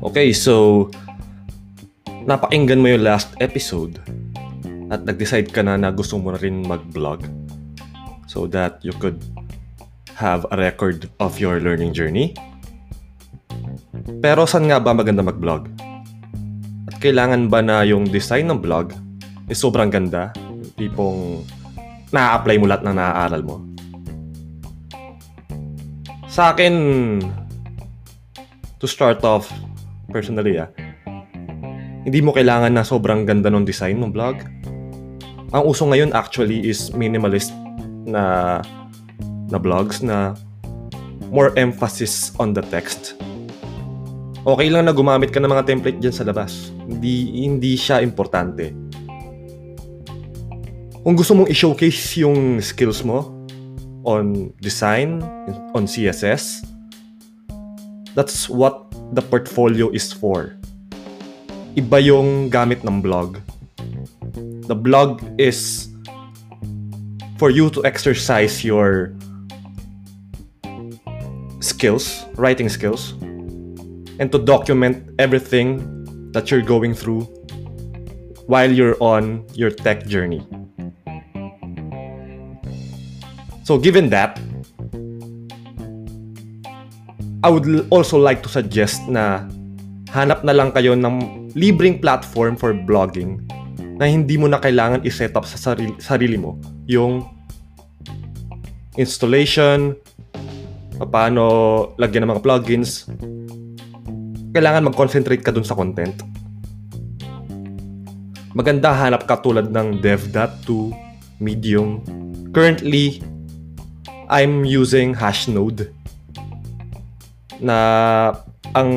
Okay, so napakinggan mo yung last episode at nag-decide ka na na gusto mo na rin mag-vlog so that you could have a record of your learning journey. Pero saan nga ba maganda mag-vlog? At kailangan ba na yung design ng vlog is sobrang ganda? Tipong na-apply mo lahat ng naaaral mo? Sa akin, to start off, personally ah, hindi mo kailangan na sobrang ganda ng design ng vlog. Ang uso ngayon actually is minimalist na na vlogs na more emphasis on the text. Okay lang na gumamit ka ng mga template dyan sa labas. Hindi, hindi siya importante. Kung gusto mong i-showcase yung skills mo on design, on CSS, that's what the portfolio is for. Iba yung gamit ng blog. The blog is for you to exercise your skills, writing skills, and to document everything that you're going through while you're on your tech journey. So, given that, I would also like to suggest na hanap na lang kayo ng libreng platform for blogging na hindi mo na kailangan i-set up sa sarili, sarili mo yung installation, paano lagyan ng mga plugins. Kailangan mag-concentrate ka dun sa content. Maganda hanap ka tulad ng dev.to, Medium. Currently, I'm using Hashnode na ang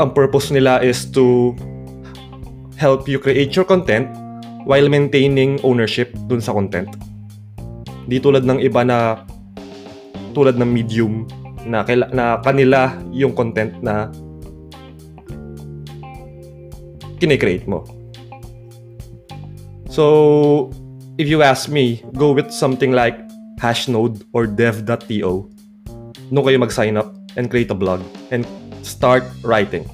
ang purpose nila is to help you create your content while maintaining ownership dun sa content. Di tulad ng iba na tulad ng medium na kaila, na kanila yung content na kine-create mo. So, if you ask me, go with something like hashnode or dev.to nung kayo mag-sign up and create a blog and start writing.